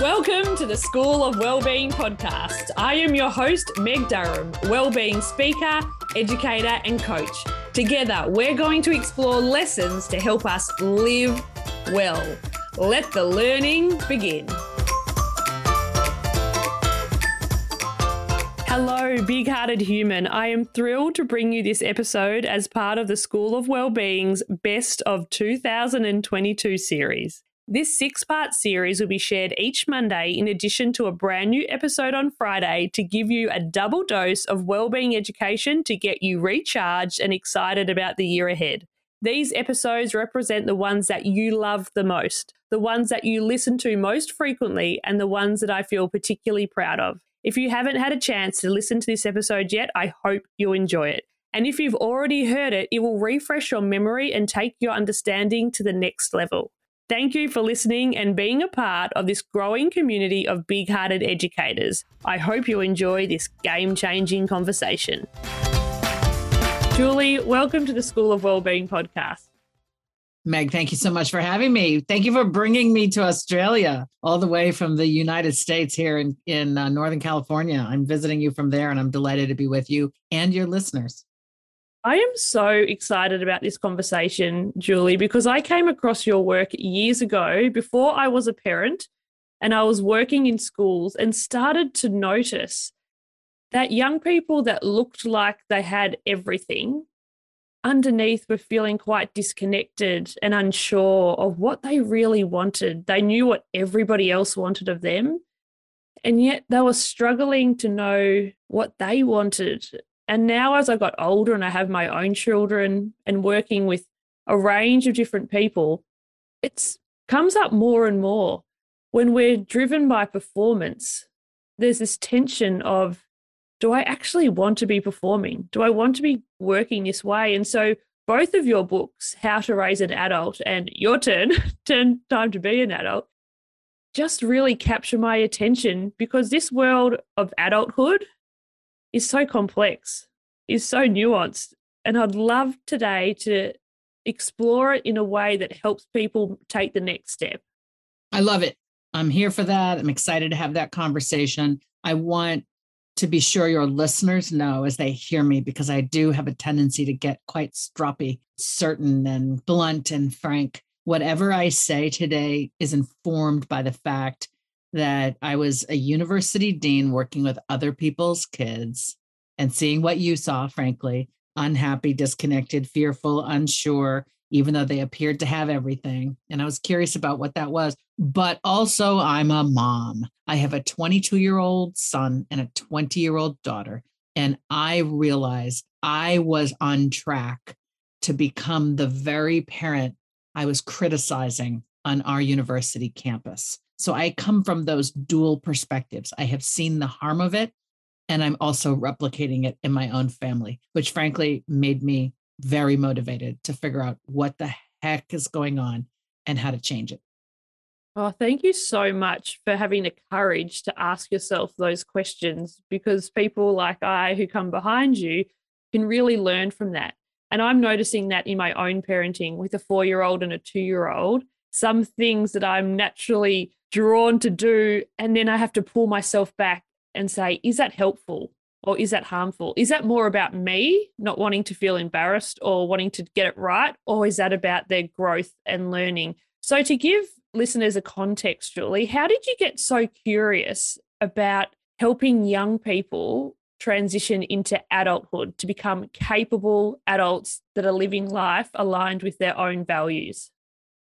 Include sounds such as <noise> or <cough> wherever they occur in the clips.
Welcome to the School of Wellbeing podcast. I am your host, Meg Durham, wellbeing speaker, educator, and coach. Together, we're going to explore lessons to help us live well. Let the learning begin. Hello, big hearted human. I am thrilled to bring you this episode as part of the School of Wellbeing's Best of 2022 series. This six part series will be shared each Monday in addition to a brand new episode on Friday to give you a double dose of wellbeing education to get you recharged and excited about the year ahead. These episodes represent the ones that you love the most, the ones that you listen to most frequently, and the ones that I feel particularly proud of. If you haven't had a chance to listen to this episode yet, I hope you enjoy it. And if you've already heard it, it will refresh your memory and take your understanding to the next level. Thank you for listening and being a part of this growing community of big hearted educators. I hope you enjoy this game changing conversation. Julie, welcome to the School of Wellbeing podcast. Meg, thank you so much for having me. Thank you for bringing me to Australia, all the way from the United States here in, in uh, Northern California. I'm visiting you from there, and I'm delighted to be with you and your listeners. I am so excited about this conversation, Julie, because I came across your work years ago before I was a parent and I was working in schools and started to notice that young people that looked like they had everything underneath were feeling quite disconnected and unsure of what they really wanted. They knew what everybody else wanted of them. And yet they were struggling to know what they wanted and now, as I got older and I have my own children and working with a range of different people, it comes up more and more when we're driven by performance. There's this tension of, do I actually want to be performing? Do I want to be working this way? And so, both of your books, How to Raise an Adult and Your Turn, <laughs> Turn Time to Be an Adult, just really capture my attention because this world of adulthood is so complex, is so nuanced. And I'd love today to explore it in a way that helps people take the next step. I love it. I'm here for that. I'm excited to have that conversation. I want to be sure your listeners know as they hear me, because I do have a tendency to get quite stroppy, certain, and blunt and frank. Whatever I say today is informed by the fact that I was a university dean working with other people's kids and seeing what you saw, frankly, unhappy, disconnected, fearful, unsure, even though they appeared to have everything. And I was curious about what that was. But also, I'm a mom. I have a 22 year old son and a 20 year old daughter. And I realized I was on track to become the very parent I was criticizing on our university campus. So I come from those dual perspectives. I have seen the harm of it, and I'm also replicating it in my own family, which frankly made me very motivated to figure out what the heck is going on and how to change it. Oh, thank you so much for having the courage to ask yourself those questions because people like I who come behind you can really learn from that. And I'm noticing that in my own parenting with a four year old and a two year old. Some things that I'm naturally drawn to do. And then I have to pull myself back and say, is that helpful? Or is that harmful? Is that more about me not wanting to feel embarrassed or wanting to get it right? Or is that about their growth and learning? So, to give listeners a context, Julie, how did you get so curious about helping young people transition into adulthood to become capable adults that are living life aligned with their own values?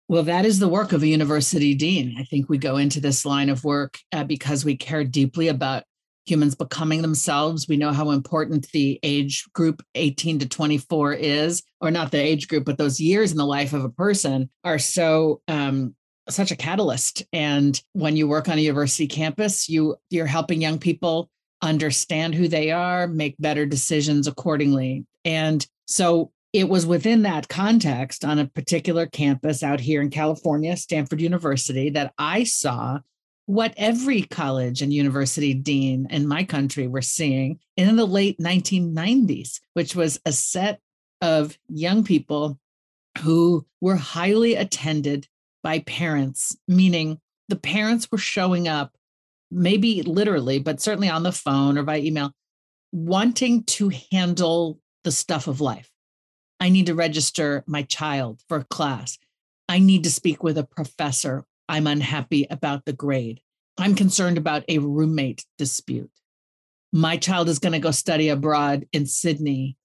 Well, that is the work of a university dean. I think we go into this line of work uh, because we care deeply about humans becoming themselves. We know how important the age group 18 to 24 is, or not the age group, but those years in the life of a person are so um, such a catalyst. And when you work on a university campus, you you're helping young people understand who they are, make better decisions accordingly. And so it was within that context on a particular campus out here in California, Stanford University, that I saw what every college and university dean in my country were seeing in the late 1990s, which was a set of young people who were highly attended by parents, meaning the parents were showing up, maybe literally, but certainly on the phone or by email, wanting to handle the stuff of life. I need to register my child for class. I need to speak with a professor. I'm unhappy about the grade. I'm concerned about a roommate dispute. My child is going to go study abroad in Sydney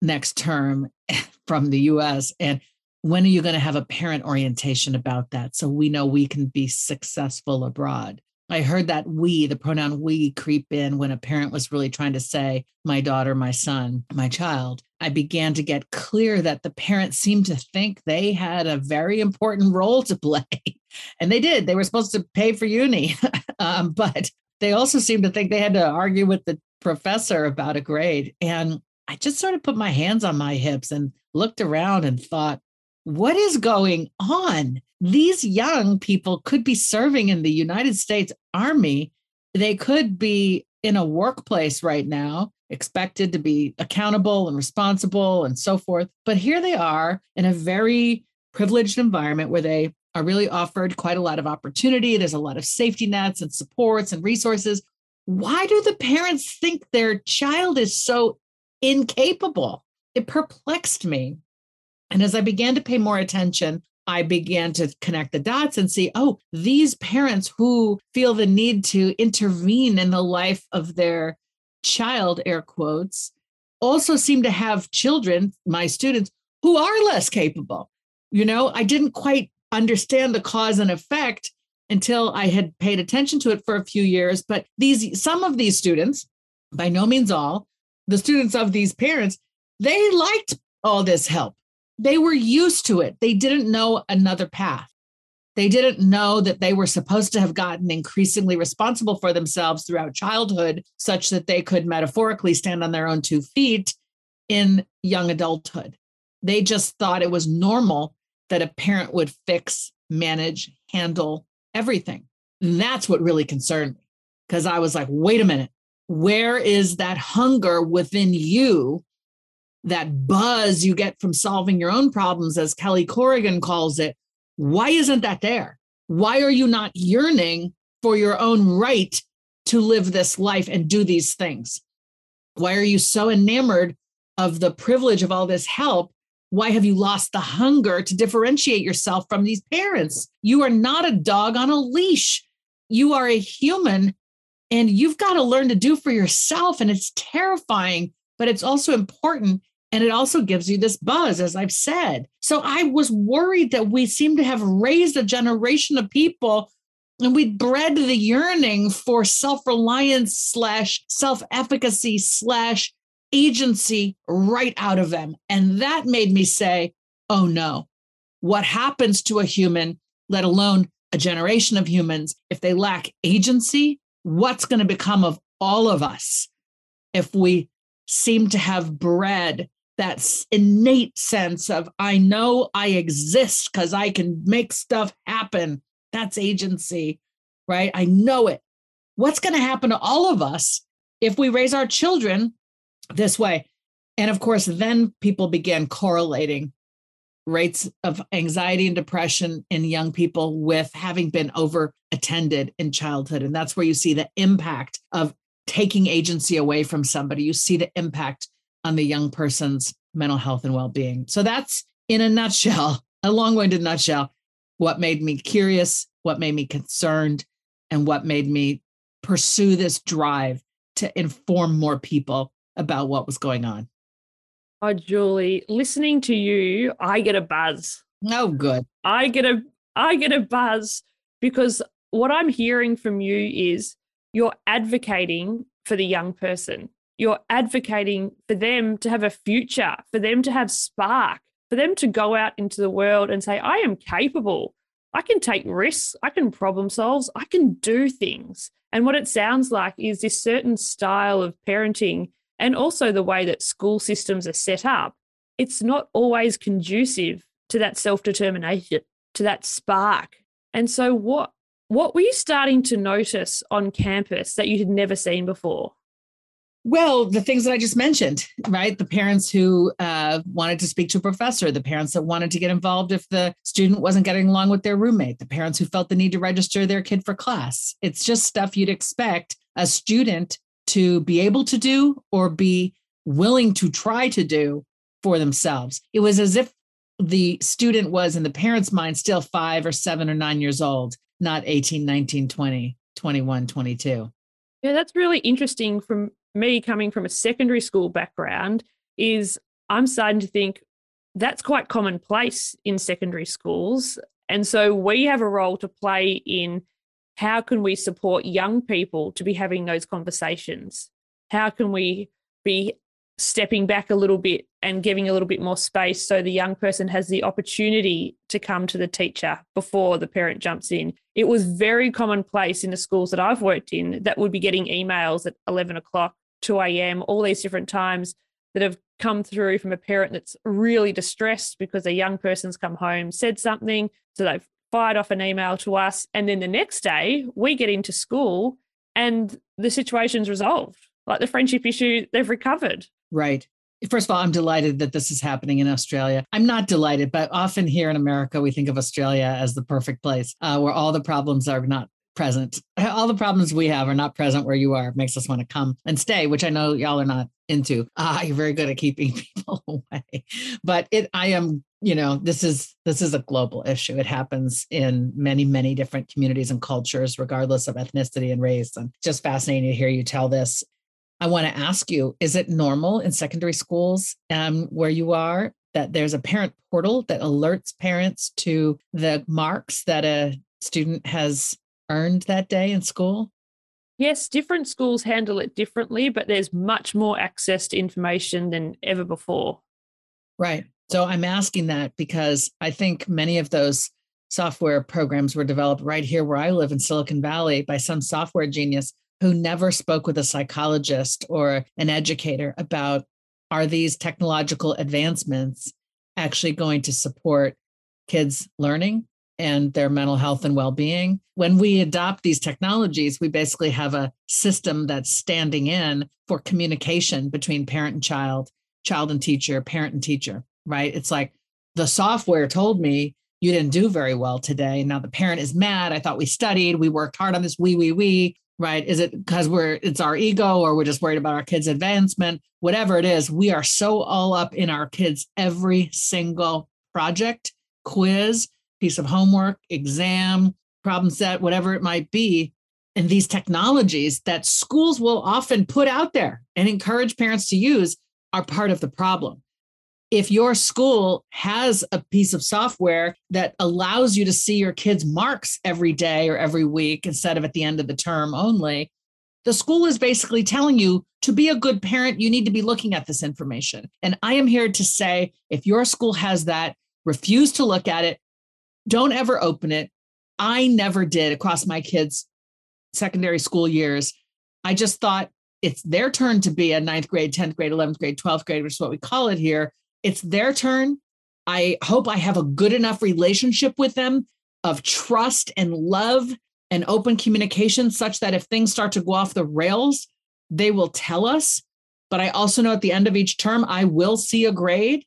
next term <laughs> from the US. And when are you going to have a parent orientation about that so we know we can be successful abroad? I heard that we, the pronoun we, creep in when a parent was really trying to say, my daughter, my son, my child. I began to get clear that the parents seemed to think they had a very important role to play. <laughs> And they did. They were supposed to pay for uni. <laughs> um, but they also seemed to think they had to argue with the professor about a grade. And I just sort of put my hands on my hips and looked around and thought, what is going on? These young people could be serving in the United States Army. They could be in a workplace right now, expected to be accountable and responsible and so forth. But here they are in a very privileged environment where they are really offered quite a lot of opportunity. There's a lot of safety nets and supports and resources. Why do the parents think their child is so incapable? It perplexed me. And as I began to pay more attention, I began to connect the dots and see, oh, these parents who feel the need to intervene in the life of their child, air quotes, also seem to have children, my students, who are less capable. You know, I didn't quite understand the cause and effect until I had paid attention to it for a few years. But these, some of these students, by no means all, the students of these parents, they liked all this help they were used to it. They didn't know another path. They didn't know that they were supposed to have gotten increasingly responsible for themselves throughout childhood, such that they could metaphorically stand on their own two feet in young adulthood. They just thought it was normal that a parent would fix, manage, handle everything. And that's what really concerned me because I was like, wait a minute, where is that hunger within you that buzz you get from solving your own problems, as Kelly Corrigan calls it, why isn't that there? Why are you not yearning for your own right to live this life and do these things? Why are you so enamored of the privilege of all this help? Why have you lost the hunger to differentiate yourself from these parents? You are not a dog on a leash. You are a human and you've got to learn to do for yourself. And it's terrifying, but it's also important and it also gives you this buzz, as I've said. So I was worried that we seem to have raised a generation of people and we bred the yearning for self-reliance slash self-efficacy slash agency right out of them. And that made me say, oh no, what happens to a human, let alone a generation of humans, if they lack agency? What's going to become of all of us if we seem to have bred that innate sense of I know I exist because I can make stuff happen. That's agency, right? I know it. What's going to happen to all of us if we raise our children this way? And of course, then people began correlating rates of anxiety and depression in young people with having been over attended in childhood. And that's where you see the impact of taking agency away from somebody. You see the impact on the young person's mental health and well-being. So that's in a nutshell, <laughs> a long-winded nutshell, what made me curious, what made me concerned, and what made me pursue this drive to inform more people about what was going on. Oh, Julie, listening to you, I get a buzz. Oh, good. I get a I get a buzz because what I'm hearing from you is you're advocating for the young person you're advocating for them to have a future, for them to have spark, for them to go out into the world and say, I am capable. I can take risks. I can problem solve. I can do things. And what it sounds like is this certain style of parenting and also the way that school systems are set up. It's not always conducive to that self determination, to that spark. And so, what, what were you starting to notice on campus that you had never seen before? Well, the things that I just mentioned, right? The parents who uh, wanted to speak to a professor, the parents that wanted to get involved if the student wasn't getting along with their roommate, the parents who felt the need to register their kid for class. It's just stuff you'd expect a student to be able to do or be willing to try to do for themselves. It was as if the student was in the parent's mind still five or seven or nine years old, not 18, 19, 20, 21, 22. Yeah, that's really interesting from me coming from a secondary school background is I'm starting to think that's quite commonplace in secondary schools. And so we have a role to play in how can we support young people to be having those conversations? How can we be stepping back a little bit and giving a little bit more space so the young person has the opportunity to come to the teacher before the parent jumps in. It was very commonplace in the schools that I've worked in that would be getting emails at 11 o'clock 2 a.m., all these different times that have come through from a parent that's really distressed because a young person's come home, said something. So they've fired off an email to us. And then the next day, we get into school and the situation's resolved. Like the friendship issue, they've recovered. Right. First of all, I'm delighted that this is happening in Australia. I'm not delighted, but often here in America, we think of Australia as the perfect place uh, where all the problems are not present. <laughs> All the problems we have are not present where you are. It makes us want to come and stay, which I know y'all are not into. <laughs> Ah, you're very good at keeping <laughs> people away. But it I am, you know, this is this is a global issue. It happens in many, many different communities and cultures, regardless of ethnicity and race. And just fascinating to hear you tell this. I want to ask you, is it normal in secondary schools um, where you are that there's a parent portal that alerts parents to the marks that a student has earned that day in school? Yes, different schools handle it differently, but there's much more access to information than ever before. Right. So I'm asking that because I think many of those software programs were developed right here where I live in Silicon Valley by some software genius who never spoke with a psychologist or an educator about are these technological advancements actually going to support kids' learning and their mental health and well-being. When we adopt these technologies, we basically have a system that's standing in for communication between parent and child, child and teacher, parent and teacher, right? It's like the software told me you didn't do very well today. Now the parent is mad. I thought we studied, we worked hard on this, we, we, we, right? Is it because we're it's our ego or we're just worried about our kids' advancement? Whatever it is, we are so all up in our kids' every single project, quiz, piece of homework, exam, problem set, whatever it might be. And these technologies that schools will often put out there and encourage parents to use are part of the problem. If your school has a piece of software that allows you to see your kids' marks every day or every week instead of at the end of the term only, the school is basically telling you to be a good parent, you need to be looking at this information. And I am here to say if your school has that, refuse to look at it, don't ever open it. I never did across my kids' secondary school years. I just thought it's their turn to be a ninth grade, 10th grade, 11th grade, 12th grade, which is what we call it here. It's their turn. I hope I have a good enough relationship with them of trust and love and open communication such that if things start to go off the rails, they will tell us. But I also know at the end of each term, I will see a grade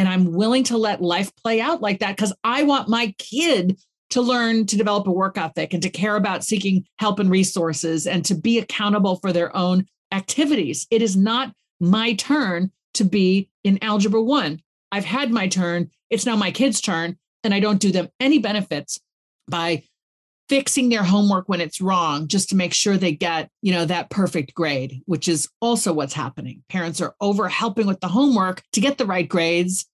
and I'm willing to let life play out like that because I want my kid to learn to develop a work ethic and to care about seeking help and resources and to be accountable for their own activities. It is not my turn to be in algebra one. I've had my turn. It's now my kid's turn. And I don't do them any benefits by fixing their homework when it's wrong just to make sure they get you know that perfect grade which is also what's happening parents are over helping with the homework to get the right grades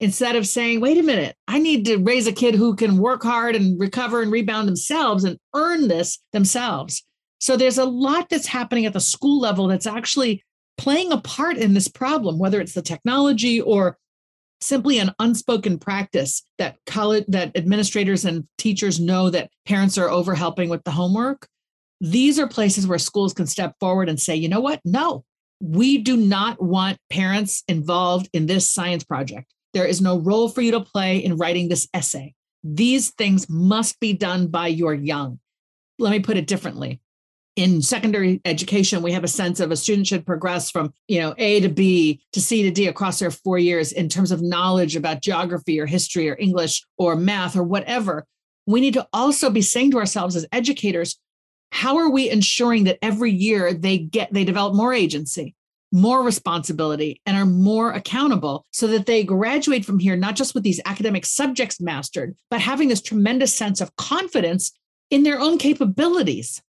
instead of saying wait a minute i need to raise a kid who can work hard and recover and rebound themselves and earn this themselves. So there's a lot that's happening at the school level that's actually playing a part in this problem whether it's the technology or simply an unspoken practice that college that administrators and teachers know that parents are over helping with the homework. These are places where schools can step forward and say you know what? No we do not want parents involved in this science project there is no role for you to play in writing this essay. These things must be done by your young. Let me put it differently. In secondary education we have a sense of a student should progress from you know a to b to c to d across their four years in terms of knowledge about geography or history or english or math or whatever. We need to also be saying to ourselves as educators how are we ensuring that every year they get they develop more agency more responsibility and are more accountable so that they graduate from here not just with these academic subjects mastered but having this tremendous sense of confidence in their own capabilities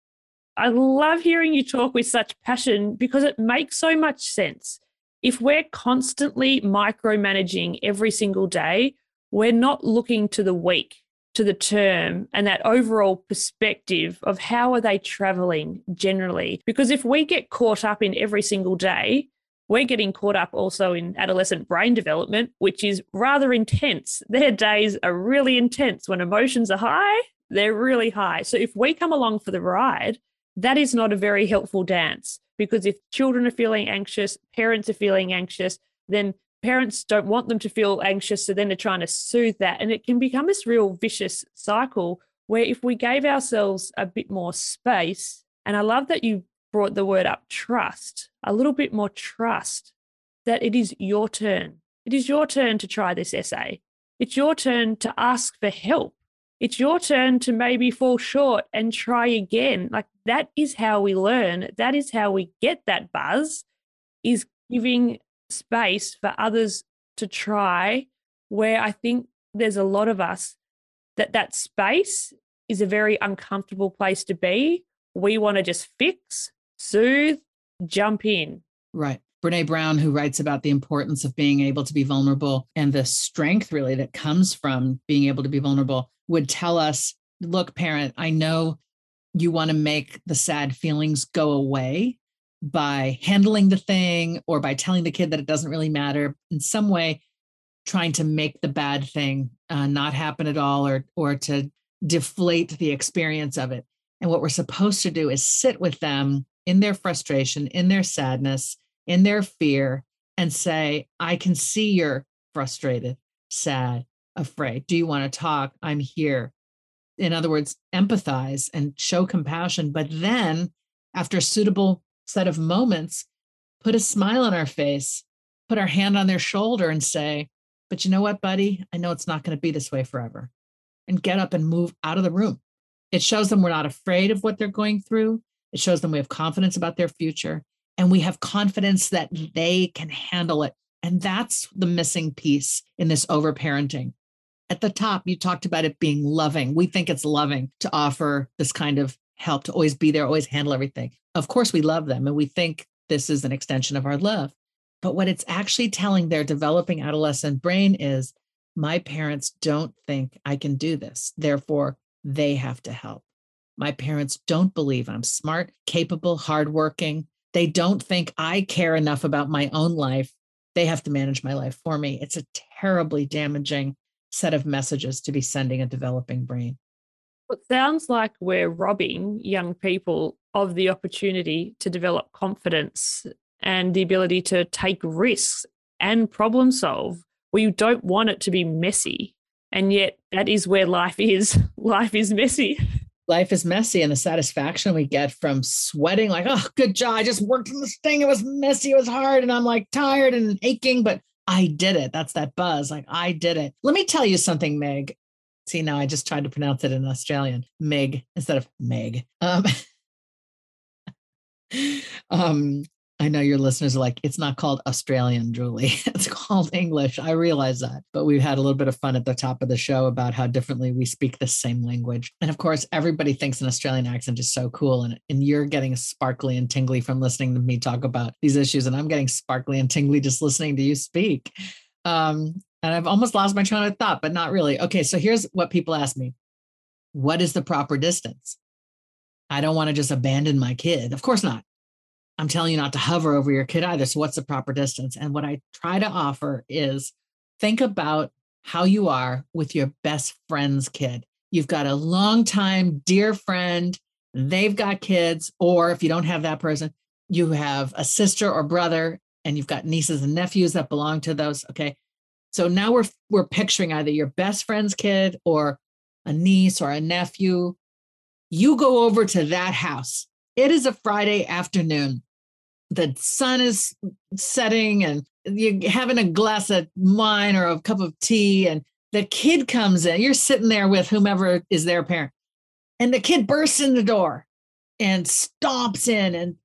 I love hearing you talk with such passion because it makes so much sense. If we're constantly micromanaging every single day, we're not looking to the week, to the term, and that overall perspective of how are they traveling generally. Because if we get caught up in every single day, we're getting caught up also in adolescent brain development, which is rather intense. Their days are really intense. When emotions are high, they're really high. So if we come along for the ride, that is not a very helpful dance because if children are feeling anxious, parents are feeling anxious, then parents don't want them to feel anxious. So then they're trying to soothe that. And it can become this real vicious cycle where if we gave ourselves a bit more space, and I love that you brought the word up trust, a little bit more trust that it is your turn. It is your turn to try this essay. It's your turn to ask for help it's your turn to maybe fall short and try again. Like that is how we learn. That is how we get that buzz is giving space for others to try where I think there's a lot of us that that space is a very uncomfortable place to be. We want to just fix, soothe, jump in. Right. Brene Brown, who writes about the importance of being able to be vulnerable and the strength really that comes from being able to be vulnerable, would tell us, look, parent, I know you want to make the sad feelings go away by handling the thing or by telling the kid that it doesn't really matter in some way trying to make the bad thing uh, not happen at all or or to deflate the experience of it and what we're supposed to do is sit with them in their frustration in their sadness in their fear and say, I can see you're frustrated, sad, afraid. Do you want to talk? I'm here. In other words, empathize and show compassion. But then, after suitable set of moments, put a smile on our face, put our hand on their shoulder and say, But you know what, buddy? I know it's not going to be this way forever. And get up and move out of the room. It shows them we're not afraid of what they're going through. It shows them we have confidence about their future and we have confidence that they can handle it. And that's the missing piece in this overparenting. At the top, you talked about it being loving. We think it's loving to offer this kind of help, to always be there, always handle everything. Of course, we love them and we think this is an extension of our love. But what it's actually telling their developing adolescent brain is my parents don't think I can do this. Therefore, they have to help. My parents don't believe I'm smart, capable, hardworking, they don't think I care enough about my own life. They have to manage my life for me. It's a terribly damaging set of messages to be sending a developing brain. It sounds like we're robbing young people of the opportunity to develop confidence and the ability to take risks and problem solve. We don't want it to be messy. And yet, that is where life is. <laughs> Life is messy. Life is messy and the satisfaction we get from sweating like oh good job. I just worked on this thing. It was messy. It was hard. And i'm like tired and aching. But i did it. That's that buzz. Like i did it. Let me tell you something meg. See now i just tried to pronounce it in australian. Meg instead of meg. Um, <laughs> um I know your listeners are like, it's not called Australian, Julie. <laughs> It's called English. I realize that. But we've had a little bit of fun at the top of the show about how differently we speak the same language. And of course, everybody thinks an Australian accent is so cool. And, and you're getting sparkly and tingly from listening to me talk about these issues. And I'm getting sparkly and tingly just listening to you speak. Um, and I've almost lost my train of thought, but not really. Okay, so here's what people ask me What is the proper distance? I don't want to just abandon my kid. Of course not. I'm telling you not to hover over your kid either. So, what's the proper distance? And what I try to offer is think about how you are with your best friend's kid. You've got a long time dear friend, they've got kids, or if you don't have that person, you have a sister or brother, and you've got nieces and nephews that belong to those. Okay. So now we're we're picturing either your best friend's kid or a niece or a nephew. You go over to that house It is a Friday afternoon. The sun is setting and you're having a glass of wine or a cup of tea, and the kid comes in. You're sitting there with whomever is their parent, and the kid bursts in the door and stomps in and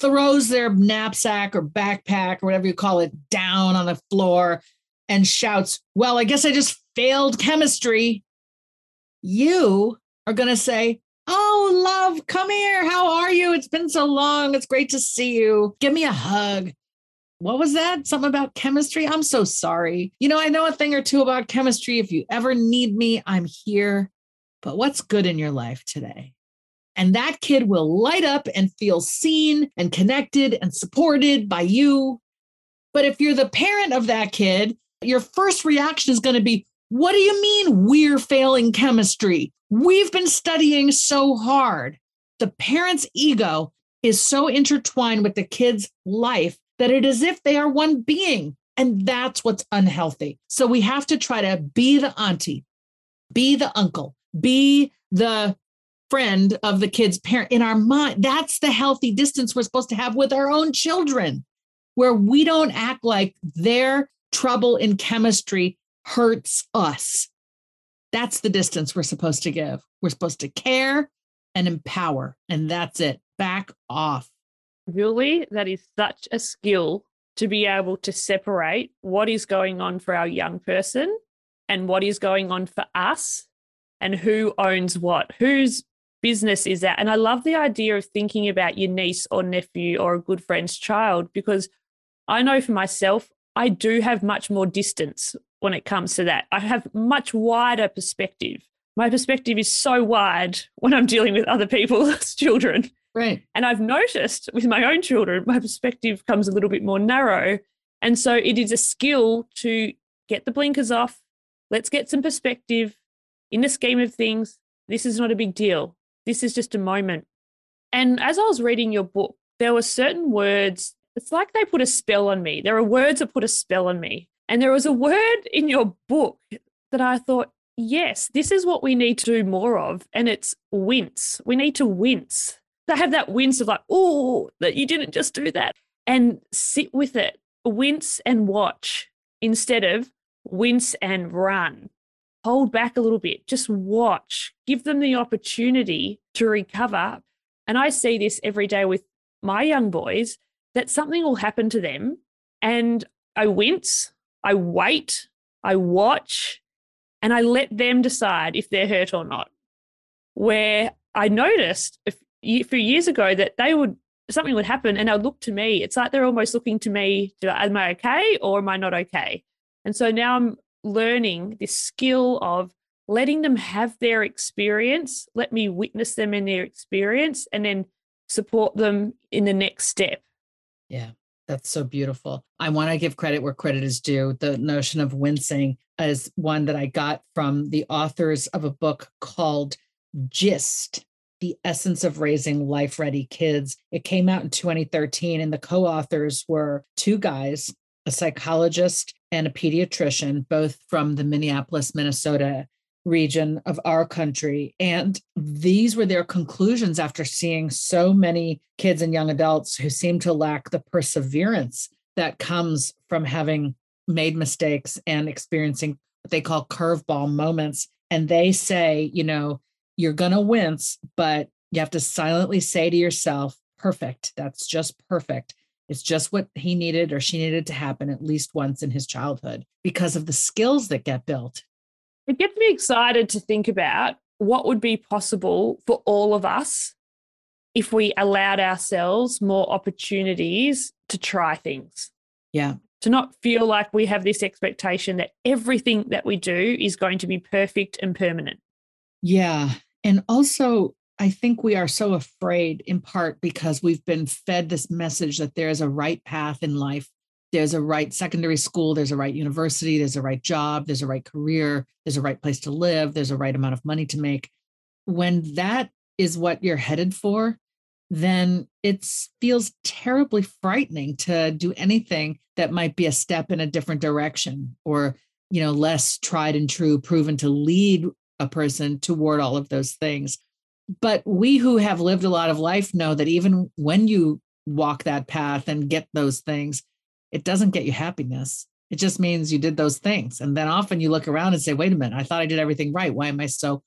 throws their knapsack or backpack or whatever you call it down on the floor and shouts, Well, I guess I just failed chemistry. You are going to say, Oh, love, come here. How are you? It's been so long. It's great to see you. Give me a hug. What was that? Something about chemistry? I'm so sorry. You know, I know a thing or two about chemistry. If you ever need me, I'm here. But what's good in your life today? And that kid will light up and feel seen and connected and supported by you. But if you're the parent of that kid, your first reaction is going to be, What do you mean we're failing chemistry? We've been studying so hard. The parent's ego is so intertwined with the kid's life that it is if they are one being. And that's what's unhealthy. So we have to try to be the auntie, be the uncle, be the friend of the kid's parent in our mind. That's the healthy distance we're supposed to have with our own children, where we don't act like their trouble in chemistry hurts us. That's the distance we're supposed to give. We're supposed to care and empower, and that's it. Back off. Really, that is such a skill to be able to separate what is going on for our young person and what is going on for us and who owns what, whose business is that. And I love the idea of thinking about your niece or nephew or a good friend's child because I know for myself, I do have much more distance when it comes to that. I have much wider perspective. My perspective is so wide when I'm dealing with other people's <laughs> children. Right. And I've noticed with my own children, my perspective comes a little bit more narrow. And so it is a skill to get the blinkers off. Let's get some perspective. In the scheme of things, this is not a big deal. This is just a moment. And as I was reading your book, there were certain words, it's like they put a spell on me. There are words that put a spell on me. And there was a word in your book that I thought, yes, this is what we need to do more of. And it's wince. We need to wince. They have that wince of like, oh, that you didn't just do that. And sit with it, wince and watch instead of wince and run. Hold back a little bit, just watch, give them the opportunity to recover. And I see this every day with my young boys that something will happen to them. And I wince, I wait, I watch, and I let them decide if they're hurt or not. Where I noticed a few years ago that they would something would happen and they'd look to me. It's like they're almost looking to me, am I okay or am I not okay? And so now I'm learning this skill of letting them have their experience, let me witness them in their experience, and then support them in the next step. Yeah. That's so beautiful. I want to give credit where credit is due. The notion of wincing is one that I got from the authors of a book called Gist The Essence of Raising Life Ready Kids. It came out in 2013, and the co authors were two guys, a psychologist and a pediatrician, both from the Minneapolis, Minnesota region of our country. And these were their conclusions after seeing so many kids and young adults who seem to lack the perseverance that comes from having made mistakes and experiencing what they call curveball moments. And they say, you know, you're going to wince, but you have to silently say to yourself, perfect. That's just perfect. It's just what he needed or she needed to happen at least once in his childhood because of the skills that get built it gets me excited to think about what would be possible for all of us if we allowed ourselves more opportunities to try things. Yeah. To not feel like we have this expectation that everything that we do is going to be perfect and permanent. Yeah. And also, I think we are so afraid in part because we've been fed this message that there is a right path in life there's a right secondary school, there's a right university, there's a right job, there's a right career, there's a right place to live, there's a right amount of money to make. When that is what you're headed for, then it feels terribly frightening to do anything that might be a step in a different direction or you know less tried and true proven to lead a person toward all of those things But we who have lived a lot of life know that even when you walk that path and get those things, it doesn't get you happiness. It just means you did those things. And then often you look around and say, wait a minute, I thought I did everything right. Why am I so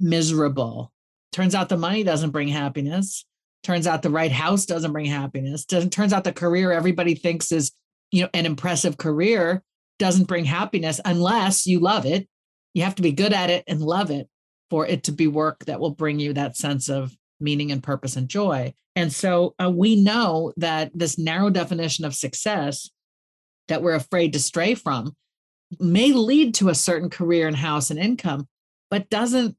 miserable? Turns out the money doesn't bring happiness. Turns out the right house doesn't bring happiness. Turns out the career everybody thinks is, you know, an impressive career doesn't bring happiness unless you love it. You have to be good at it and love it for it to be work that will bring you that sense of meaning and purpose and joy. And so uh, we know that this narrow definition of success that we're afraid to stray from may lead to a certain career and house and income, but doesn't,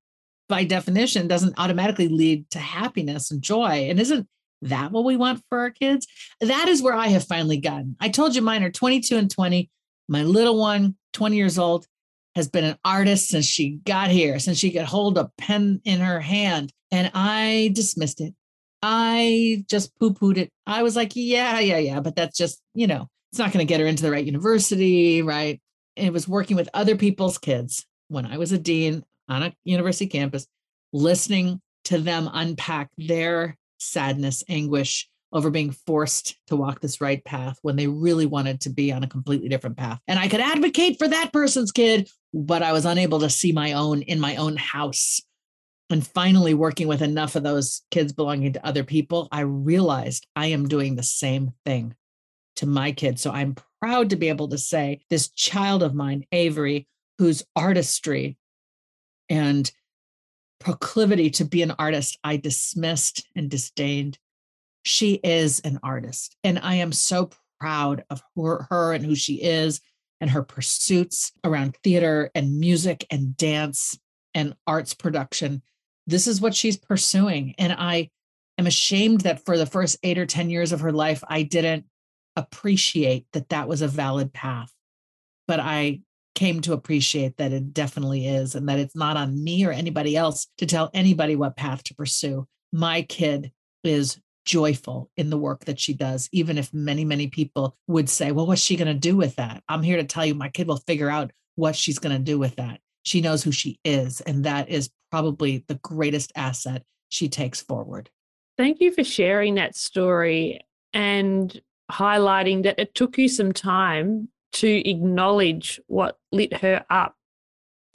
by definition, doesn't automatically lead to happiness and joy. And isn't that what we want for our kids? That is where I have finally gotten. I told you mine are 22 and 20. My little one, 20 years old, has been an artist since she got here, since she could hold a pen in her hand. And I dismissed it. I just poo pooed it. I was like, yeah, yeah, yeah. But that's just, you know, it's not going to get her into the right university, right? It was working with other people's kids when I was a dean on a university campus, listening to them unpack their sadness, anguish, over being forced to walk this right path when they really wanted to be on a completely different path. And I could advocate for that person's kid, but I was unable to see my own in my own house. And finally, working with enough of those kids belonging to other people, I realized I am doing the same thing to my kids. So I'm proud to be able to say this child of mine, Avery, whose artistry and proclivity to be an artist I dismissed and disdained she is an artist. And I am so proud of her, her and who she is and her pursuits around theater and music and dance and arts production. This is what she's pursuing. And I am ashamed that for the first eight or 10 years of her life, I didn't appreciate that that was a valid path. But I came to appreciate that it definitely is, and that it's not on me or anybody else to tell anybody what path to pursue. My kid is joyful in the work that she does, even if many, many people would say, Well, what's she going to do with that? I'm here to tell you, my kid will figure out what she's going to do with that. She knows who she is. And that is probably the greatest asset she takes forward. Thank you for sharing that story and highlighting that it took you some time to acknowledge what lit her up,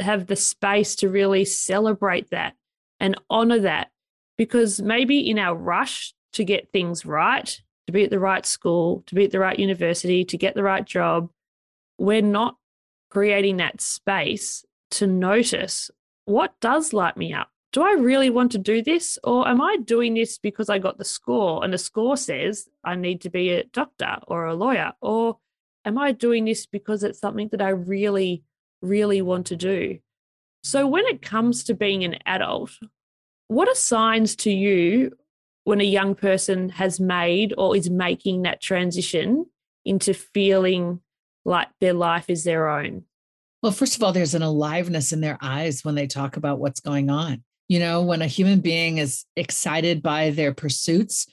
have the space to really celebrate that and honor that. Because maybe in our rush to get things right, to be at the right school, to be at the right university, to get the right job, we're not creating that space to notice what does light me up. Do I really want to do this? Or am I doing this because I got the score and the score says I need to be a doctor or a lawyer? Or am I doing this because it's something that I really, really want to do? So, when it comes to being an adult, what are signs to you when a young person has made or is making that transition into feeling like their life is their own? Well, first of all, there's an aliveness in their eyes when they talk about what's going on. You know, when a human being is excited by their pursuits,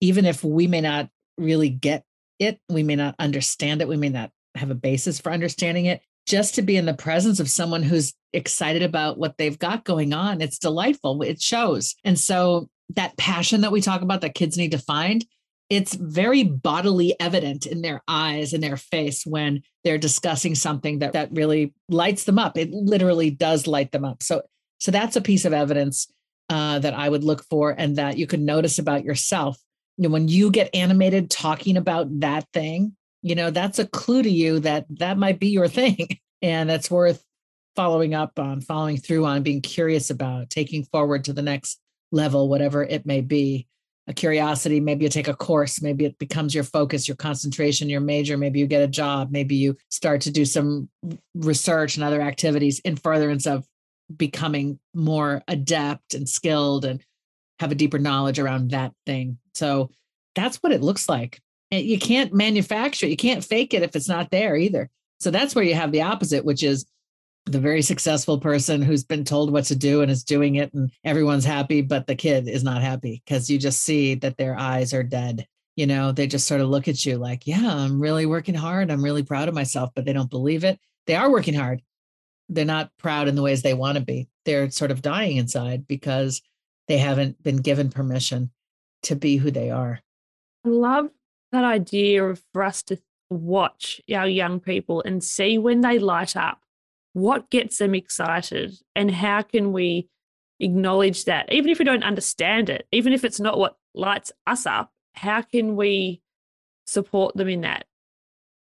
even if we may not really get it, we may not understand it, we may not have a basis for understanding it, just to be in the presence of someone who's excited about what they've got going on, it's delightful. It shows. And so that passion that we talk about that kids need to find it's very bodily evident in their eyes and their face when they're discussing something that that really lights them up. It literally does light them up. So so that's a piece of evidence uh, that i would look for and that you can notice about yourself. You know, when you get animated talking about that thing you know that's a clue to you that that might be your <laughs> thing and that's worth following up on following through on being curious about taking forward to the next level, whatever it may be. A curiosity, maybe you take a course, maybe it becomes your focus, your concentration, your major, maybe you get a job, maybe you start to do some research and other activities in furtherance of becoming more adept and skilled and have a deeper knowledge around that thing. So that's what it looks like. And you can't manufacture it, you can't fake it if it's not there either. So that's where you have the opposite, which is the very successful person who's been told what to do and is doing it and everyone's happy but the kid is not happy because you just see that their eyes are dead. You know they just sort of look at you like yeah i'm really working hard. I'm really proud of myself but they don't believe it. They are working hard. They're not proud in the ways they want to be. They're sort of dying inside because they haven't been given permission to be who they are. I love that idea of for us to watch our young people and see when they light up what gets them excited and how can we acknowledge that? Even if we don't understand it even if it's not what lights us up how can we support them in that?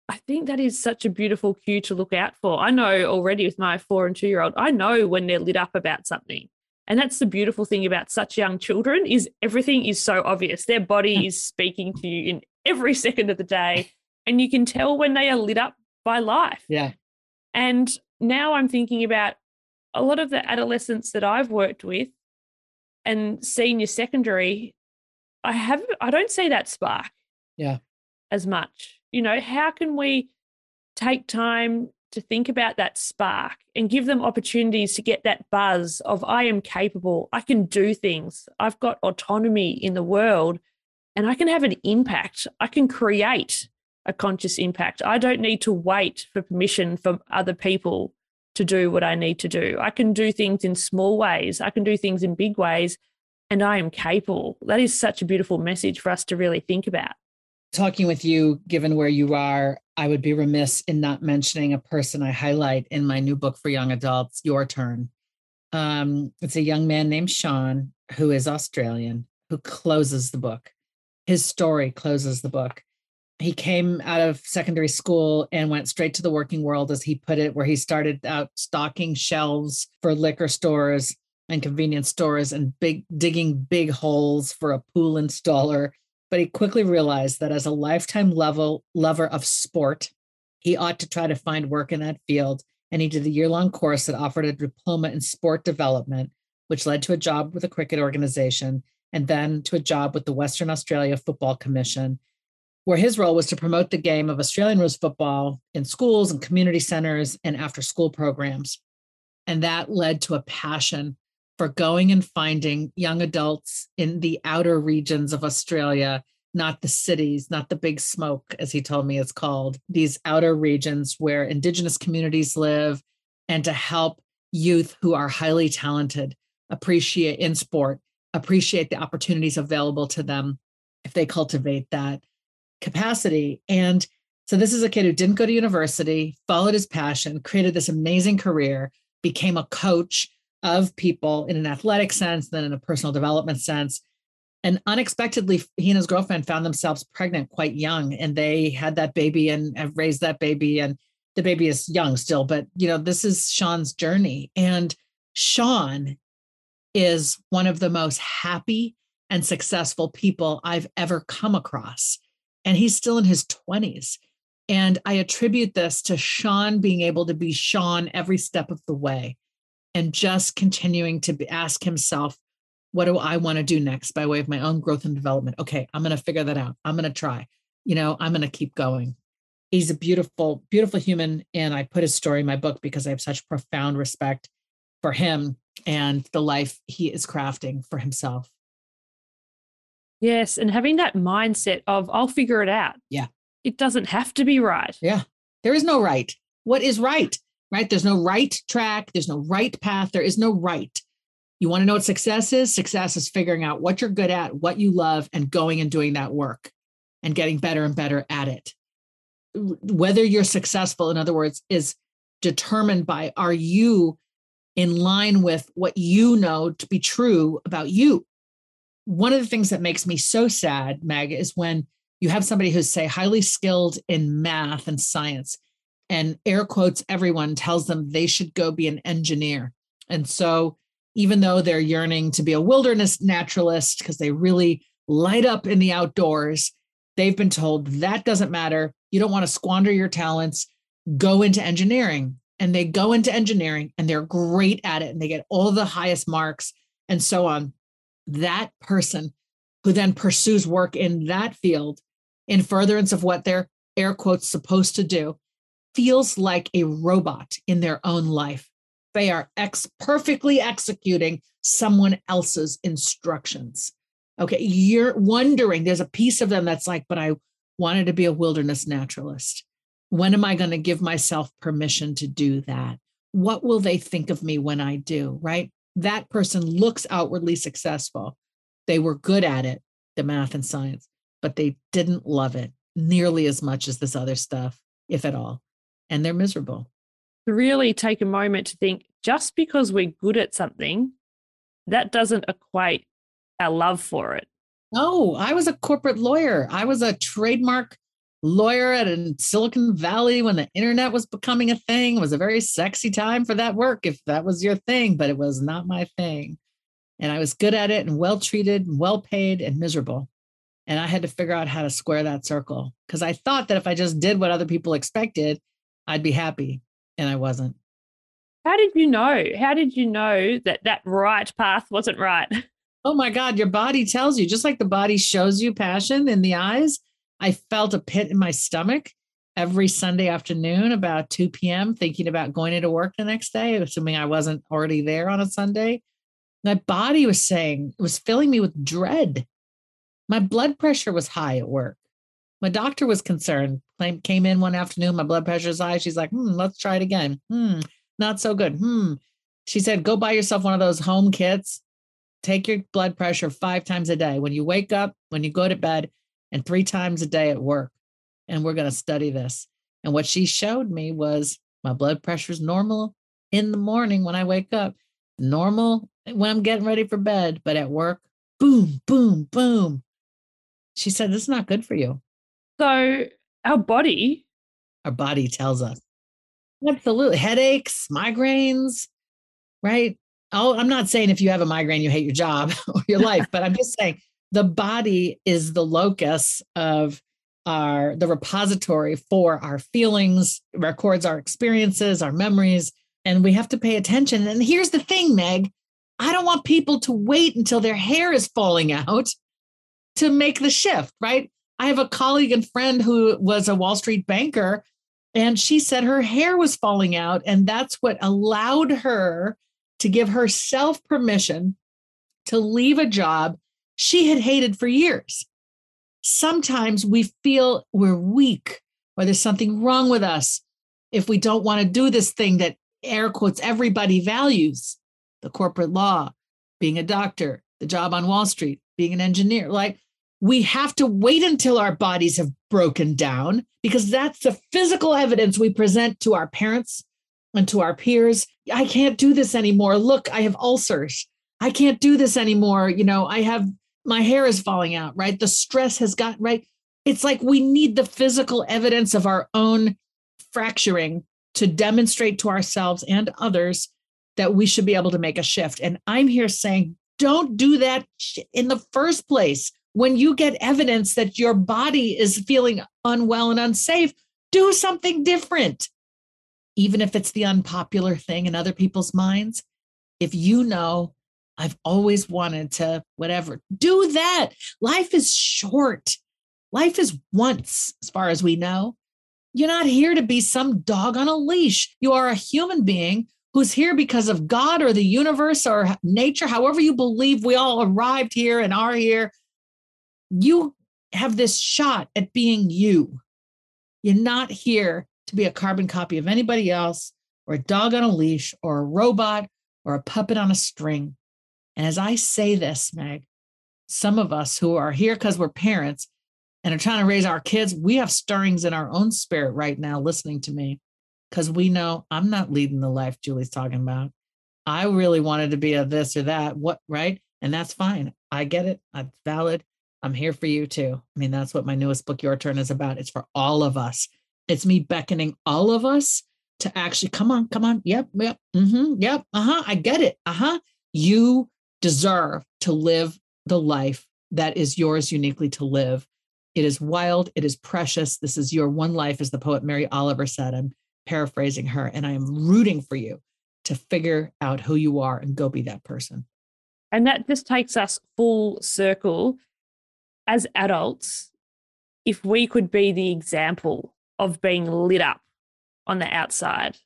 I think that is such a beautiful cue to look out for. I know already with my four and two year old i know when they're lit up about something. And that's the beautiful thing about such young children is everything is so obvious. Their body <laughs> is speaking to you in every second of the day and you can tell when they are lit up by life. Yeah. And now I'm thinking about a lot of the adolescents that I've worked with and senior secondary, I have I don't see that spark. Yeah. As much. You know, how can we take time to think about that spark and give them opportunities to get that buzz of I am capable, I can do things, I've got autonomy in the world, and I can have an impact. I can create a conscious impact. I don't need to wait for permission from other people to do what I need to do. I can do things in small ways, I can do things in big ways, and I am capable. That is such a beautiful message for us to really think about. Talking with you, given where you are, I would be remiss in not mentioning a person I highlight in my new book for young adults, Your Turn. Um, it's a young man named Sean who is Australian who closes the book. His story closes the book he came out of secondary school and went straight to the working world, as he put it, where he started out stocking shelves for liquor stores and convenience stores and big digging big holes for a pool installer. But he quickly realized that as a lifetime level lover of sport, he ought to try to find work in that field. And he did a year-long course that offered a diploma in sport development, which led to a job with a cricket organization and then to a job with the Western Australia Football Commission where his role was to promote the game of Australian rules football in schools and community centers and after school programs. And that led to a passion for going and finding young adults in the outer regions of Australia, not the cities, not the big smoke, as he told me it's called, these outer regions where Indigenous communities live, and to help youth who are highly talented appreciate in sport, appreciate the opportunities available to them if they cultivate that capacity. And so this is a kid who didn't go to university, followed his passion, created this amazing career, became a coach of people in an athletic sense, then in a personal development sense. And unexpectedly, he and his girlfriend found themselves pregnant quite young, and they had that baby and have raised that baby. And the baby is young still, but you know, this is Sean's journey. And Sean is one of the most happy and successful people I've ever come across and he's still in his 20s. And I attribute this to Sean being able to be Sean every step of the way and just continuing to ask himself, what do I want to do next by way of my own growth and development? Okay, I'm going to figure that out. I'm going to try. You know, I'm going to keep going. He's a beautiful, beautiful human. And I put his story in my book because I have such profound respect for him and the life he is crafting for himself. Yes. And having that mindset of, I'll figure it out. Yeah. It doesn't have to be right. Yeah. There is no right. What is right? Right? There's no right track. There's no right path. There is no right. You want to know what success is? Success is figuring out what you're good at, what you love, and going and doing that work and getting better and better at it. Whether you're successful, in other words, is determined by are you in line with what you know to be true about you? One of the things that makes me so sad, Meg, is when you have somebody who's, say, highly skilled in math and science, and air quotes, everyone tells them they should go be an engineer. And so, even though they're yearning to be a wilderness naturalist because they really light up in the outdoors, they've been told that doesn't matter. You don't want to squander your talents, go into engineering. And they go into engineering and they're great at it and they get all the highest marks and so on that person who then pursues work in that field in furtherance of what they're air quotes supposed to do feels like a robot in their own life. They are ex- perfectly executing someone else's instructions. Okay, you're wondering, there's a piece of them that's like, but I wanted to be a wilderness naturalist. When am I going to give myself permission to do that? What will they think of me when I do? Right? That person looks outwardly successful. They were good at it, the math and science, but they didn't love it nearly as much as this other stuff, if at all. And they're miserable. To really take a moment to think just because we're good at something, that doesn't equate our love for it. No, I was a corporate lawyer. I was a trademark lawyer at in Silicon Valley when the internet was becoming a thing. It was a very sexy time for that work if that was your thing, but it was not my thing. And I was good at it and well treated and well paid and miserable. And I had to figure out how to square that circle because I thought that if I just did what other people expected, I'd be happy. And I wasn't. How did you know? How did you know that that right path wasn't right? <laughs> Oh my God, your body tells you, just like the body shows you passion in the eyes. I felt a pit in my stomach every Sunday afternoon about 2 p.m., thinking about going into work the next day, assuming I wasn't already there on a Sunday. My body was saying, it was filling me with dread. My blood pressure was high at work. My doctor was concerned, came in one afternoon, my blood pressure is high. She's like, hmm, let's try it again. Hmm, not so good. Hmm. She said, go buy yourself one of those home kits. Take your blood pressure five times a day. When you wake up, when you go to bed, and three times a day at work. And we're going to study this. And what she showed me was my blood pressure is normal in the morning when I wake up, normal when I'm getting ready for bed, but at work, boom, boom, boom. She said, This is not good for you. So, our body, our body tells us absolutely headaches, migraines, right? Oh, I'm not saying if you have a migraine, you hate your job <laughs> or your life, but I'm just saying the body is the locus of our the repository for our feelings records our experiences our memories and we have to pay attention. And here's the thing meg i don't want people to wait until their hair is falling out to make the shift right? I have a colleague and friend who was a wall street banker and she said her hair was falling out and that's what allowed her to give herself permission to leave a job she had hated for years. Sometimes we feel we're weak or there's something wrong with us if we don't want to do this thing that air quotes everybody values the corporate law, being a doctor, the job on Wall Street, being an engineer. Like we have to wait until our bodies have broken down because that's the physical evidence we present to our parents and to our peers. I can't do this anymore. Look, I have ulcers. I can't do this anymore. You know, I have my hair is falling out, right? The stress has got, right? It's like we need the physical evidence of our own fracturing to demonstrate to ourselves and others that we should be able to make a shift. And I'm here saying, don't do that in the first place. When you get evidence that your body is feeling unwell and unsafe, do something different. Even if it's the unpopular thing in other people's minds, if you know I've always wanted to, whatever. Do that. Life is short. Life is once, as far as we know. You're not here to be some dog on a leash. You are a human being who's here because of God or the universe or nature, however you believe we all arrived here and are here. You have this shot at being you. You're not here to be a carbon copy of anybody else or a dog on a leash or a robot or a puppet on a string. And as I say this, Meg, some of us who are here because we're parents and are trying to raise our kids, we have stirrings in our own spirit right now listening to me because we know I'm not leading the life Julie's talking about. I really wanted to be a this or that, what, right? And that's fine. I get it. It's valid. I'm here for you too. I mean, that's what my newest book, Your Turn, is about. It's for all of us. It's me beckoning all of us to actually come on, come on. Yep, yep, mm-hmm, yep, uh huh. I get it. Uh huh. You deserve to live the life that is yours uniquely to live. It is wild. It is precious. This is your one life, as the poet Mary Oliver said. I'm paraphrasing her, and I am rooting for you to figure out who you are and go be that person. And that just takes us full circle as adults. If we could be the example of being lit up on the outside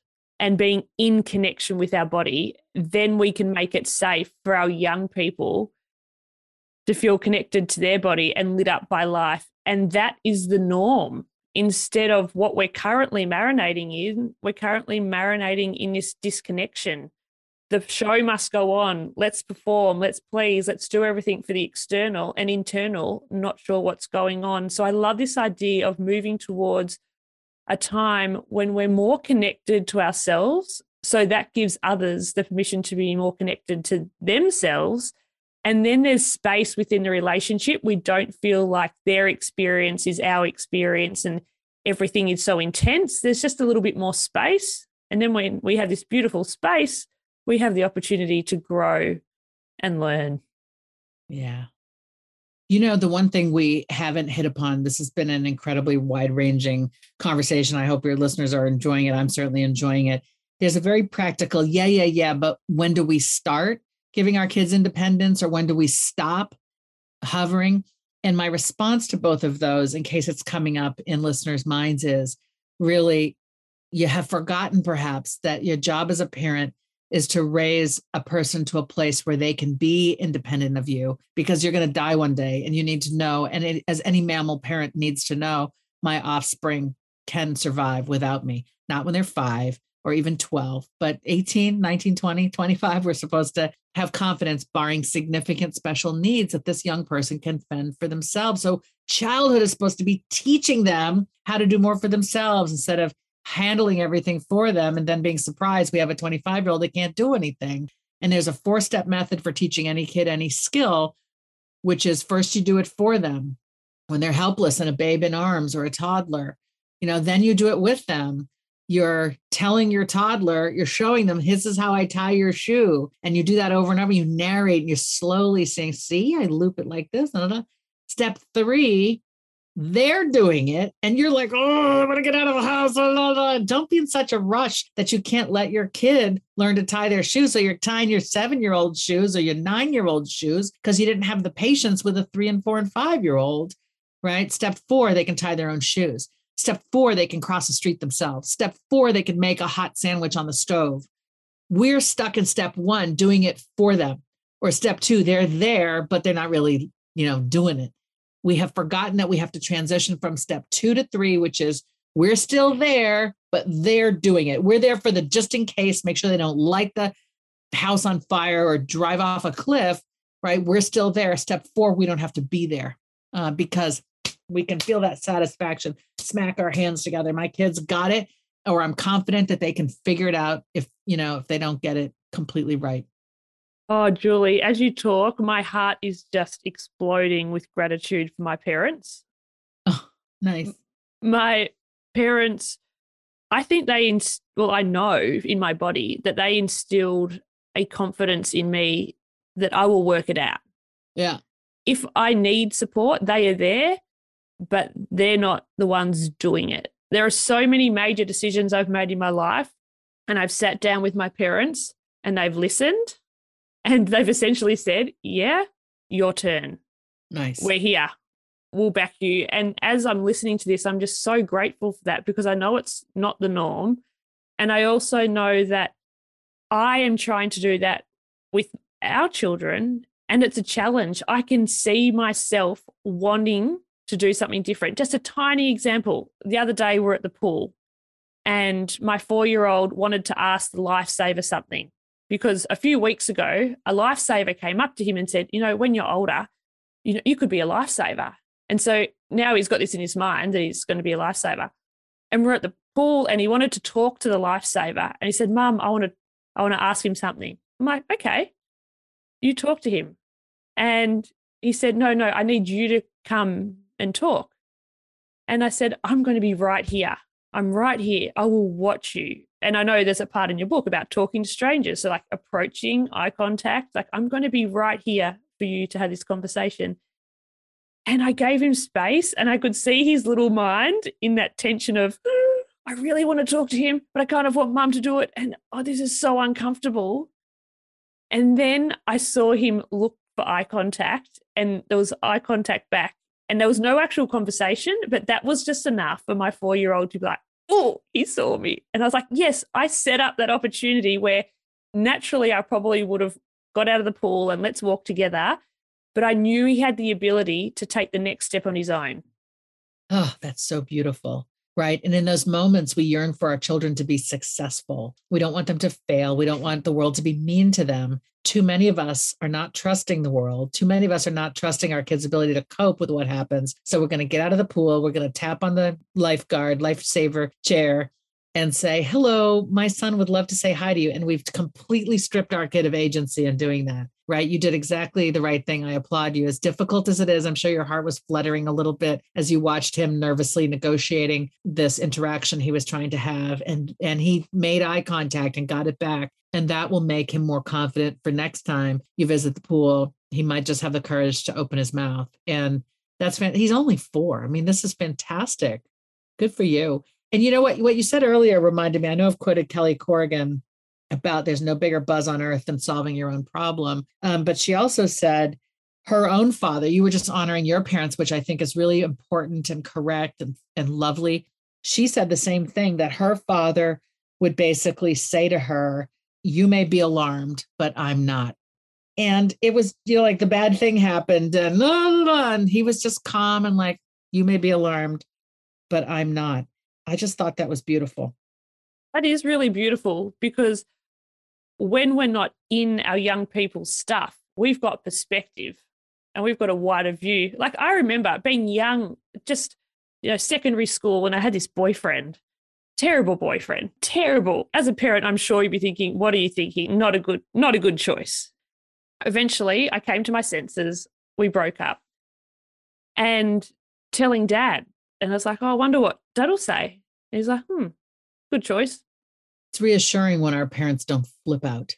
and being in connection with our body, then we can make it safe for our young people to feel connected to their body and lit up by life. And that is the norm instead of what we're currently marinating in. We're currently marinating in this disconnection the show must go on. Let's perform. Let's please. Let's do everything for the external and internal, not sure what's going on. So I love this idea of moving towards a time when we're more connected to ourselves. So that gives others the permission to be more connected to themselves. And then there's space within the relationship. We don't feel like their experience is our experience and everything is so intense. There's just a little bit more space. And then when we have this beautiful space, we have the opportunity to grow and learn. Yeah. You know, the one thing we haven't hit upon, this has been an incredibly wide ranging conversation. I hope your listeners are enjoying it. I'm certainly enjoying it. There's a very practical, yeah, yeah, yeah, but when do we start giving our kids independence or when do we stop hovering? And my response to both of those, in case it's coming up in listeners' minds, is really you have forgotten perhaps that your job as a parent is to raise a person to a place where they can be independent of you because you're going to die one day and you need to know and it, as any mammal parent needs to know my offspring can survive without me. Not when they're 5 or even 12 but 18 19 20 25 we're supposed to have confidence barring significant special needs that this young person can fend for themselves. So childhood is supposed to be teaching them how to do more for themselves instead of handling everything for them and then being surprised we have a 25 year old that can't do anything. And there's a four step method for teaching any kid any skill, which is first you do it for them when they're helpless and a babe in arms or a toddler. You know, then you do it with them. You're telling your toddler, you're showing them, this is how I tie your shoe. And you do that over and over. You narrate and you're slowly saying, see, I loop it like this. Step three, they're doing it and you're like oh i'm gonna get out of the house don't be in such a rush that you can't let your kid learn to tie their shoes. So you're tying your seven year old shoes or your nine year old shoes because you didn't have the patience with a three and four and five year old right? Step four they can tie their own shoes. Step four they can cross the street themselves. Step four they can make a hot sandwich on the stove. We're stuck in step one doing it for them or step two they're there but they're not really you know doing it we have forgotten that we have to transition from step two to three, which is we're still there, but they're doing it. We're there for the just in case, make sure they don't light the house on fire or drive off a cliff, right? We're still there. Step four, we don't have to be there uh, because we can feel that satisfaction, smack our hands together. My kids got it, or I'm confident that they can figure it out if, you know, if they don't get it completely right. Oh, Julie, as you talk, my heart is just exploding with gratitude for my parents. Oh, nice. My parents, I think they, inst- well, I know in my body that they instilled a confidence in me that I will work it out. Yeah. If I need support, they are there, but they're not the ones doing it. There are so many major decisions I've made in my life, and I've sat down with my parents and they've listened and they've essentially said, Yeah, your turn. Nice. We're here. We'll back you. And as I'm listening to this, I'm just so grateful for that because I know it's not the norm. And I also know that I am trying to do that with our children. And it's a challenge. I can see myself wanting to do something different. Just a tiny example. The other day, we're at the pool, and my four year old wanted to ask the lifesaver something because a few weeks ago, a lifesaver came up to him and said, you know, when you're older, you know, you could be a lifesaver. And so now he's got this in his mind that he's going to be a lifesaver. And we're at the pool and he wanted to talk to the lifesaver. And he said, Mum, I want to I want to ask him something. I'm like, okay, you talk to him. And he said, No, no, I need you to come and talk. And I said, I'm going to be right here. I'm right here. I will watch you and I know there's a part in your book about talking to strangers. So, like approaching eye contact, like, I'm going to be right here for you to have this conversation. And I gave him space and I could see his little mind in that tension of, I really want to talk to him, but I kind of want mum to do it. And oh, this is so uncomfortable. And then I saw him look for eye contact and there was eye contact back. And there was no actual conversation, but that was just enough for my four year old to be like, oh, he saw me. And I was like, yes, I set up that opportunity where naturally I probably would have got out of the pool and let's walk together. But I knew he had the ability to take the next step on his own. Oh, that's so beautiful. Right? And in those moments, we yearn for our children to be successful. We don't want them to fail. We don't want the world to be mean to them. Too many of us are not trusting the world. Too many of us are not trusting our kids' ability to cope with what happens. So we're going to get out of the pool. We're going to tap on the lifeguard, lifesaver chair and say, hello, my son would love to say hi to you. And we've completely stripped our kid of agency in doing that right? You did exactly the right thing. I applaud you. As difficult as it is, I'm sure your heart was fluttering a little bit as you watched him nervously negotiating this interaction he was trying to have. And, and he made eye contact and got it back. And that will make him more confident for next time you visit the pool. He might just have the courage to open his mouth. And that's he's only four. I mean, this is fantastic. Good for you. And you know what? What you said earlier reminded me. I know I've quoted Kelly Corrigan about there's no bigger buzz on earth than solving your own problem. Um, but she also said her own father, you were just honoring your parents, which I think is really important and correct and, and lovely. She said the same thing that her father would basically say to her, You may be alarmed, but I'm not. And it was, you know, like the bad thing happened and, and he was just calm and like, You may be alarmed, but I'm not. I just thought that was beautiful. That is really beautiful because when we're not in our young people's stuff, we've got perspective and we've got a wider view. Like I remember being young, just you know, secondary school and I had this boyfriend, terrible boyfriend, terrible. As a parent, I'm sure you'd be thinking, what are you thinking? Not a good, not a good choice. Eventually I came to my senses. We broke up. And telling dad, and I was like, oh, I wonder what dad will say. And he's like, hmm, good choice it's reassuring when our parents don't flip out,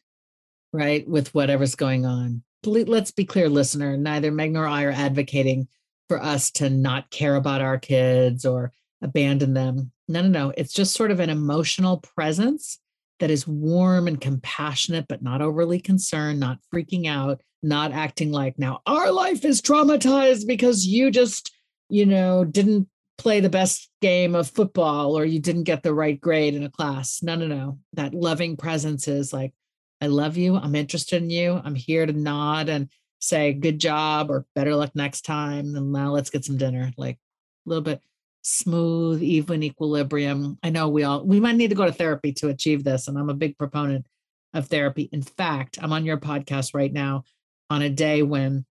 right, with whatever's going on. Let's be clear, listener, neither Meg nor I are advocating for us to not care about our kids or abandon them. No, no, no. It's just sort of an emotional presence that is warm and compassionate, but not overly concerned, not freaking out, not acting like now our life is traumatized because you just, you know, didn't play the best game of football or you didn't get the right grade in a class. No, no, no. That loving presence is like, I love you. I'm interested in you. I'm here to nod and say good job or better luck next time. And now let's get some dinner. Like a little bit smooth, even equilibrium. I know we all we might need to go to therapy to achieve this. And I'm a big proponent of therapy. In fact, I'm on your podcast right now on a day when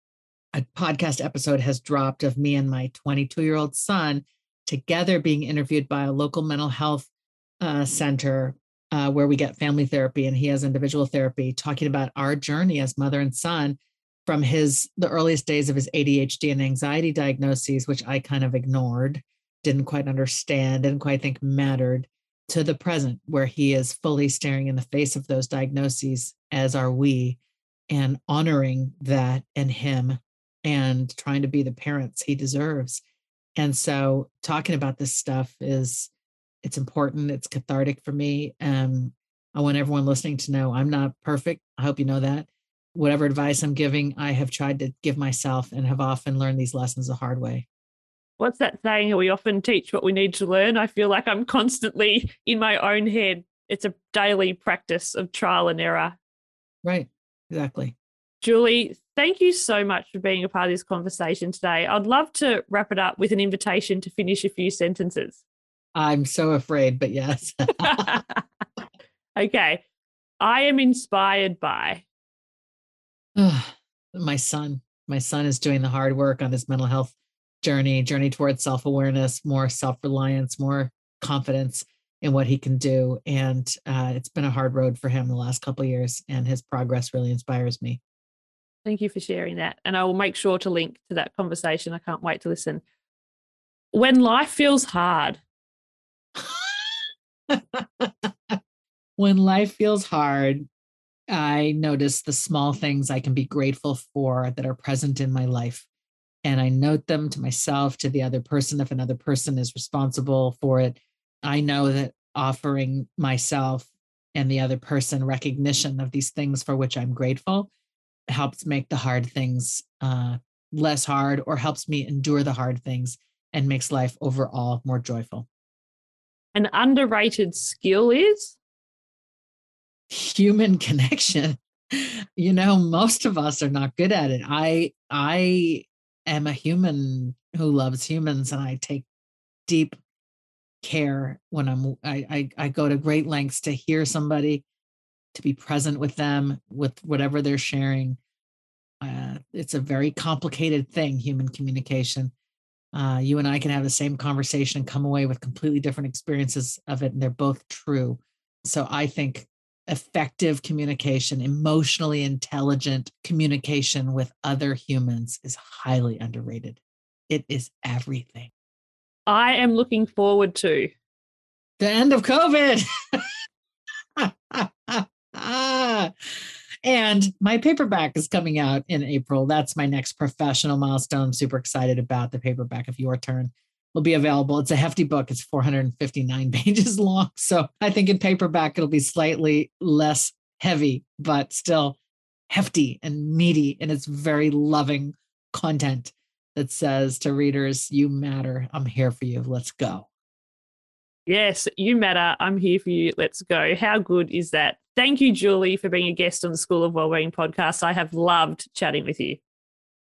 a podcast episode has dropped of me and my 22 year old son together being interviewed by a local mental health uh, center uh, where we get family therapy and he has individual therapy talking about our journey as mother and son from his the earliest days of his adhd and anxiety diagnoses which i kind of ignored didn't quite understand didn't quite think mattered to the present where he is fully staring in the face of those diagnoses as are we and honoring that and him and trying to be the parents he deserves. And so talking about this stuff is it's important, it's cathartic for me. Um I want everyone listening to know I'm not perfect. I hope you know that. Whatever advice I'm giving, I have tried to give myself and have often learned these lessons the hard way. What's that saying? We often teach what we need to learn. I feel like I'm constantly in my own head. It's a daily practice of trial and error. Right. Exactly. Julie, thank you so much for being a part of this conversation today. I'd love to wrap it up with an invitation to finish a few sentences. I'm so afraid, but yes. <laughs> <laughs> okay. I am inspired by <sighs> my son. My son is doing the hard work on his mental health journey, journey towards self awareness, more self reliance, more confidence in what he can do. And uh, it's been a hard road for him the last couple years, and his progress really inspires me. Thank you for sharing that. And I will make sure to link to that conversation. I can't wait to listen. When life feels hard. <laughs> when life feels hard, I notice the small things I can be grateful for that are present in my life. And I note them to myself, to the other person. If another person is responsible for it, I know that offering myself and the other person recognition of these things for which I'm grateful helps make the hard things uh, less hard or helps me endure the hard things and makes life overall more joyful. An underrated skill is human <laughs> connection. You know, most of us are not good at it. I I am a human who loves humans and I take deep care when I'm I, I I go to great lengths to hear somebody, to be present with them with whatever they're sharing. Uh, it's a very complicated thing, human communication. Uh, you and I can have the same conversation and come away with completely different experiences of it, and they're both true. So I think effective communication, emotionally intelligent communication with other humans is highly underrated. It is everything. I am looking forward to the end of COVID. <laughs> Ah. and my paperback is coming out in April. That's my next professional milestone. I'm super excited about the paperback of Your Turn. Will be available. It's a hefty book. It's 459 <laughs> pages long. So I think in paperback it'll be slightly less heavy, but still hefty and meaty. And it's very loving content that says to readers, You matter. I'm here for you. Let's go. Yes, you matter. I'm here for you. Let's go. How good is that? Thank you, Julie, for being a guest on the School of Wellbeing podcast. I have loved chatting with you.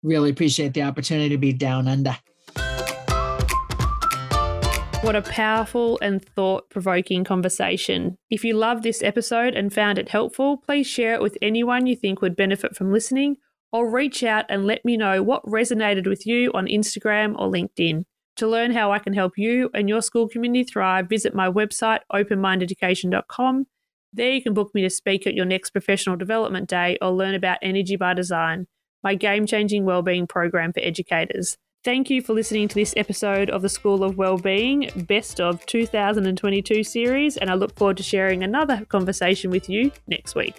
Really appreciate the opportunity to be down under. What a powerful and thought provoking conversation. If you loved this episode and found it helpful, please share it with anyone you think would benefit from listening or reach out and let me know what resonated with you on Instagram or LinkedIn. To learn how I can help you and your school community thrive, visit my website, openmindeducation.com. There you can book me to speak at your next professional development day or learn about Energy by Design, my game changing wellbeing program for educators. Thank you for listening to this episode of the School of Wellbeing Best of 2022 series, and I look forward to sharing another conversation with you next week.